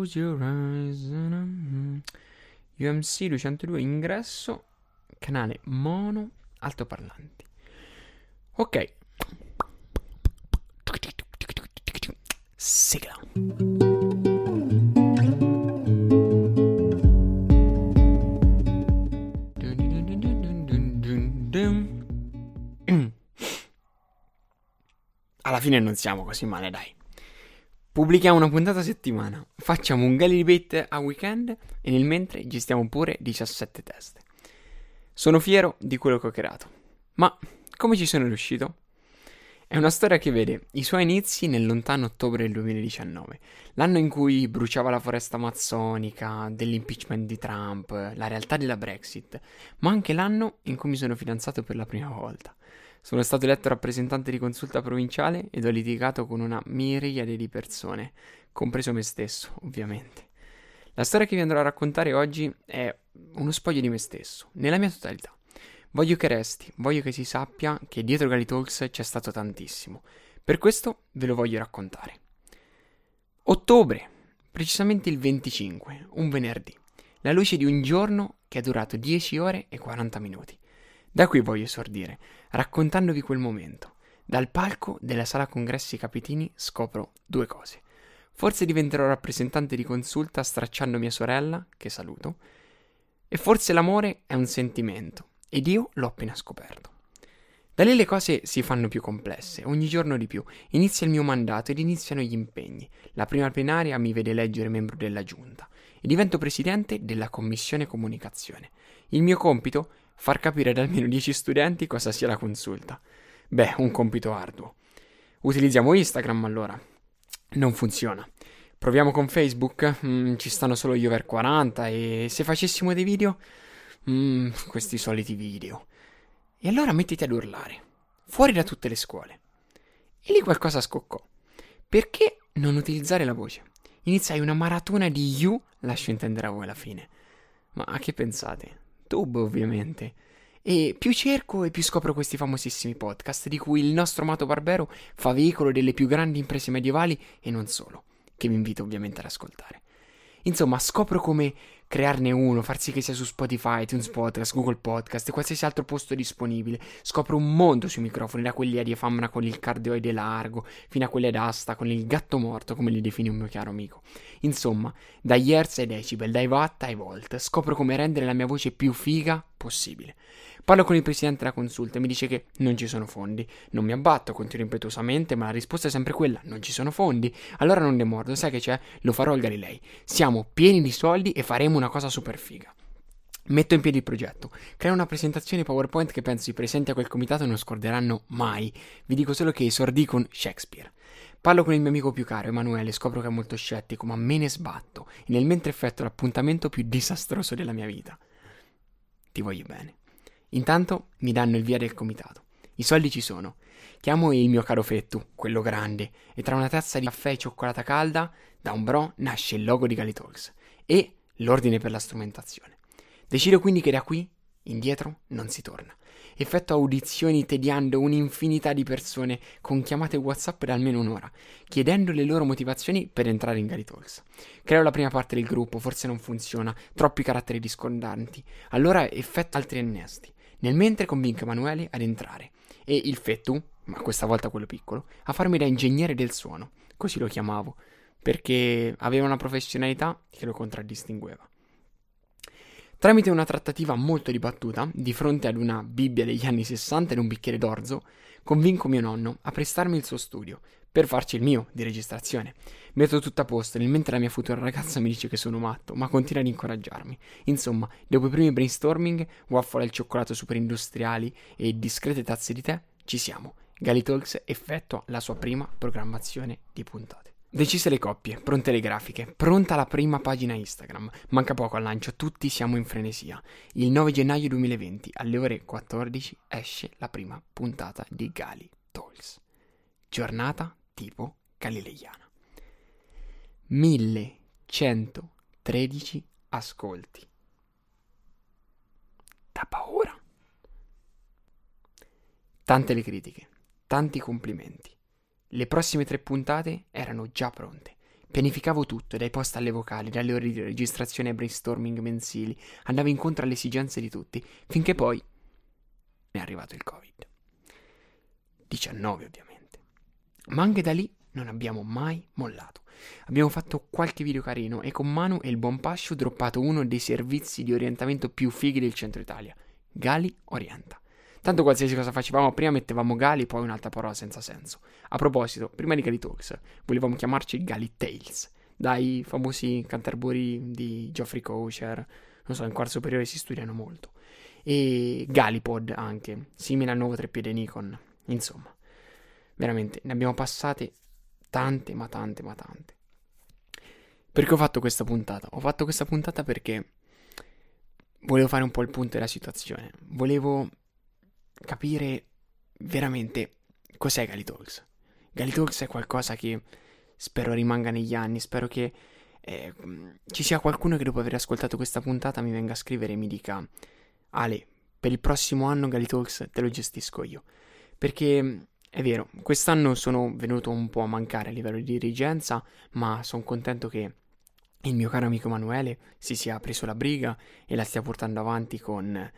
Close your eyes. UMC 202 ingresso, canale mono, altoparlanti. Ok. Sigla. Alla fine non siamo così male, dai. Pubblichiamo una puntata a settimana, facciamo un Galilibate a weekend e nel mentre gestiamo pure 17 teste. Sono fiero di quello che ho creato. Ma come ci sono riuscito? È una storia che vede i suoi inizi nel lontano ottobre del 2019, l'anno in cui bruciava la foresta amazzonica, dell'impeachment di Trump, la realtà della Brexit, ma anche l'anno in cui mi sono fidanzato per la prima volta. Sono stato eletto rappresentante di consulta provinciale ed ho litigato con una miriade di persone, compreso me stesso, ovviamente. La storia che vi andrò a raccontare oggi è uno spoglio di me stesso, nella mia totalità. Voglio che resti, voglio che si sappia che dietro Gali Talks c'è stato tantissimo. Per questo ve lo voglio raccontare. Ottobre, precisamente il 25, un venerdì. La luce di un giorno che è durato 10 ore e 40 minuti. Da qui voglio esordire, raccontandovi quel momento. Dal palco della sala congressi Capitini scopro due cose. Forse diventerò rappresentante di consulta stracciando mia sorella, che saluto, e forse l'amore è un sentimento, ed io l'ho appena scoperto. Da lì le cose si fanno più complesse, ogni giorno di più. Inizia il mio mandato ed iniziano gli impegni. La prima plenaria mi vede eleggere membro della giunta e divento presidente della commissione comunicazione. Il mio compito far capire ad almeno 10 studenti cosa sia la consulta. Beh, un compito arduo. Utilizziamo Instagram allora. Non funziona. Proviamo con Facebook? Mm, ci stanno solo gli over 40 e se facessimo dei video? Mm, questi soliti video. E allora mettiti ad urlare. Fuori da tutte le scuole. E lì qualcosa scoccò. Perché non utilizzare la voce? Iniziai una maratona di You, lascio intendere a voi alla fine. Ma a che pensate? YouTube, ovviamente. E più cerco e più scopro questi famosissimi podcast, di cui il nostro amato Barbero fa veicolo delle più grandi imprese medievali e non solo, che vi invito ovviamente ad ascoltare. Insomma, scopro come crearne uno, far sì che sia su Spotify, iTunes Podcast, Google Podcast e qualsiasi altro posto disponibile. Scopro un mondo sui microfoni, da quelli a diaframma con il cardioide largo, fino a quelli ad asta con il gatto morto, come li definì un mio caro amico. Insomma, dagli hertz ai decibel, dai watt ai volt, scopro come rendere la mia voce più figa possibile. Parlo con il presidente della consulta e mi dice che non ci sono fondi. Non mi abbatto, continuo impetuosamente, ma la risposta è sempre quella: non ci sono fondi. Allora non demordo, sai che c'è? Lo farò al Galilei. Siamo pieni di soldi e faremo una cosa super figa. Metto in piedi il progetto, creo una presentazione PowerPoint che penso i presenti a quel comitato non scorderanno mai. Vi dico solo che esordì con Shakespeare. Parlo con il mio amico più caro, Emanuele, scopro che è molto scettico, ma me ne sbatto e nel mentre effetto l'appuntamento più disastroso della mia vita. Ti voglio bene. Intanto mi danno il via del comitato. I soldi ci sono. Chiamo il mio caro Fettu, quello grande, e tra una tazza di caffè e cioccolata calda, da un bro nasce il logo di Galitalks e l'ordine per la strumentazione. Decido quindi che da qui indietro non si torna. Effetto audizioni tediando un'infinità di persone con chiamate WhatsApp da almeno un'ora, chiedendo le loro motivazioni per entrare in Galitalks. Creo la prima parte del gruppo, forse non funziona, troppi caratteri discordanti. Allora effetto altri innesti. Nel mentre convinco Emanuele ad entrare e il Fettu, ma questa volta quello piccolo, a farmi da ingegnere del suono, così lo chiamavo, perché aveva una professionalità che lo contraddistingueva. Tramite una trattativa molto dibattuta, di fronte ad una Bibbia degli anni 60 ed un bicchiere d'orzo, convinco mio nonno a prestarmi il suo studio per farci il mio di registrazione. Metto tutto a posto, nel mentre la mia futura ragazza mi dice che sono matto, ma continua ad incoraggiarmi. Insomma, dopo i primi brainstorming, waffle al cioccolato super industriali e discrete tazze di tè, ci siamo. Galitalks effettua la sua prima programmazione di puntate. Decise le coppie, pronte le grafiche, pronta la prima pagina Instagram. Manca poco al lancio, tutti siamo in frenesia. Il 9 gennaio 2020, alle ore 14, esce la prima puntata di Gali Talks. Giornata tipo galileiana. 1113 ascolti. Da paura. Tante le critiche, tanti complimenti. Le prossime tre puntate erano già pronte. Pianificavo tutto, dai post alle vocali, dalle ore di registrazione ai brainstorming mensili, andavo incontro alle esigenze di tutti, finché poi è arrivato il Covid. 19 ovviamente. Ma anche da lì non abbiamo mai mollato. Abbiamo fatto qualche video carino e con Manu e il buon Pascio droppato uno dei servizi di orientamento più fighi del centro Italia. Gali Orienta. Tanto qualsiasi cosa facevamo, prima mettevamo Gali, poi un'altra parola senza senso. A proposito, prima di Gali Talks, volevamo chiamarci Gali Tales, dai famosi canterburi di Geoffrey Kosher, non so, in quarto superiore si studiano molto. E Galipod anche, simile al nuovo treppiede Nikon. Insomma, veramente, ne abbiamo passate tante, ma tante, ma tante. Perché ho fatto questa puntata? Ho fatto questa puntata perché volevo fare un po' il punto della situazione. Volevo capire veramente cos'è Galitalks. Galitalks è qualcosa che spero rimanga negli anni, spero che eh, ci sia qualcuno che dopo aver ascoltato questa puntata mi venga a scrivere e mi dica Ale, per il prossimo anno Galitalks te lo gestisco io. Perché è vero, quest'anno sono venuto un po' a mancare a livello di dirigenza, ma sono contento che il mio caro amico Emanuele si sia preso la briga e la stia portando avanti con eh,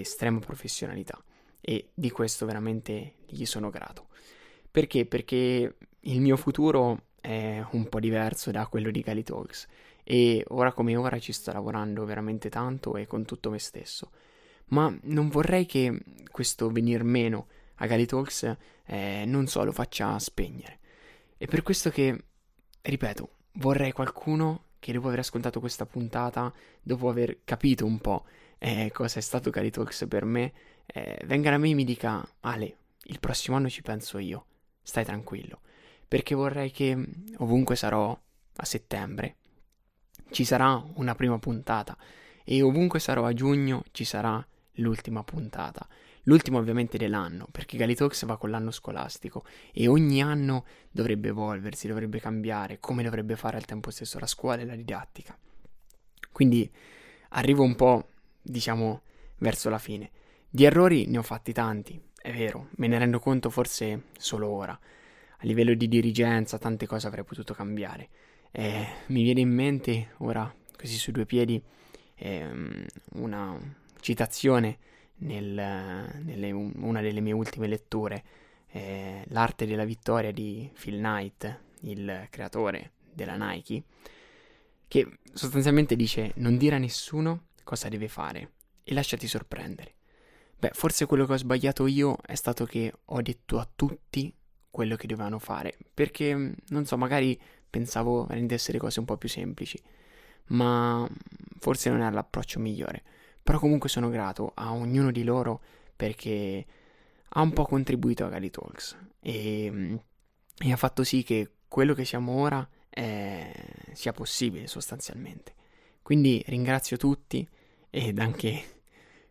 estrema professionalità e di questo veramente gli sono grato. Perché? Perché il mio futuro è un po' diverso da quello di Gali Talks e ora come ora ci sto lavorando veramente tanto e con tutto me stesso. Ma non vorrei che questo venir meno a Gali Talks eh, non so lo faccia spegnere. È per questo che, ripeto, vorrei qualcuno che dopo aver ascoltato questa puntata, dopo aver capito un po' eh, cosa è stato Gali Talks per me, eh, venga da me e mi dica Ale, il prossimo anno ci penso io, stai tranquillo, perché vorrei che ovunque sarò a settembre ci sarà una prima puntata e ovunque sarò a giugno ci sarà l'ultima puntata. L'ultima ovviamente dell'anno, perché Galitox va con l'anno scolastico e ogni anno dovrebbe evolversi, dovrebbe cambiare, come dovrebbe fare al tempo stesso la scuola e la didattica. Quindi arrivo un po', diciamo, verso la fine. Di errori ne ho fatti tanti, è vero, me ne rendo conto forse solo ora. A livello di dirigenza tante cose avrei potuto cambiare. Eh, mi viene in mente ora, così su due piedi, ehm, una citazione nel, nelle, una delle mie ultime letture, eh, L'arte della vittoria di Phil Knight, il creatore della Nike, che sostanzialmente dice non dire a nessuno cosa deve fare e lasciati sorprendere. Beh, forse quello che ho sbagliato io è stato che ho detto a tutti quello che dovevano fare, perché mm, non so, magari pensavo rendesse le cose un po' più semplici, ma forse non era l'approccio migliore. Però comunque sono grato a ognuno di loro perché ha un po' contribuito a Gali Talks e, mm, e, ha fatto sì che quello che siamo ora è, sia possibile sostanzialmente. Quindi ringrazio tutti ed anche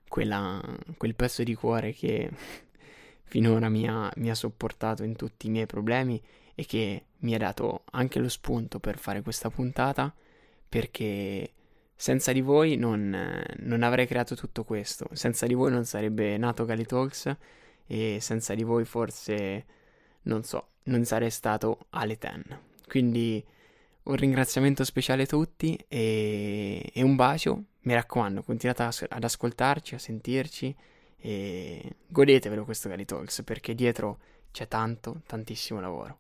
quella, quel pezzo di cuore che finora mi ha, mi ha sopportato in tutti i miei problemi e che mi ha dato anche lo spunto per fare questa puntata perché senza di voi non, non, avrei creato tutto questo, senza di voi non sarebbe nato Gali Talks e senza di voi forse, non so, non sarei stato Ale Ten. Quindi un ringraziamento speciale a tutti e, e un bacio mi raccomando, continuate ad ascoltarci, a sentirci e godetevelo questo Gali Talks perché dietro c'è tanto, tantissimo lavoro.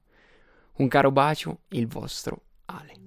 Un caro bacio, il vostro Ale.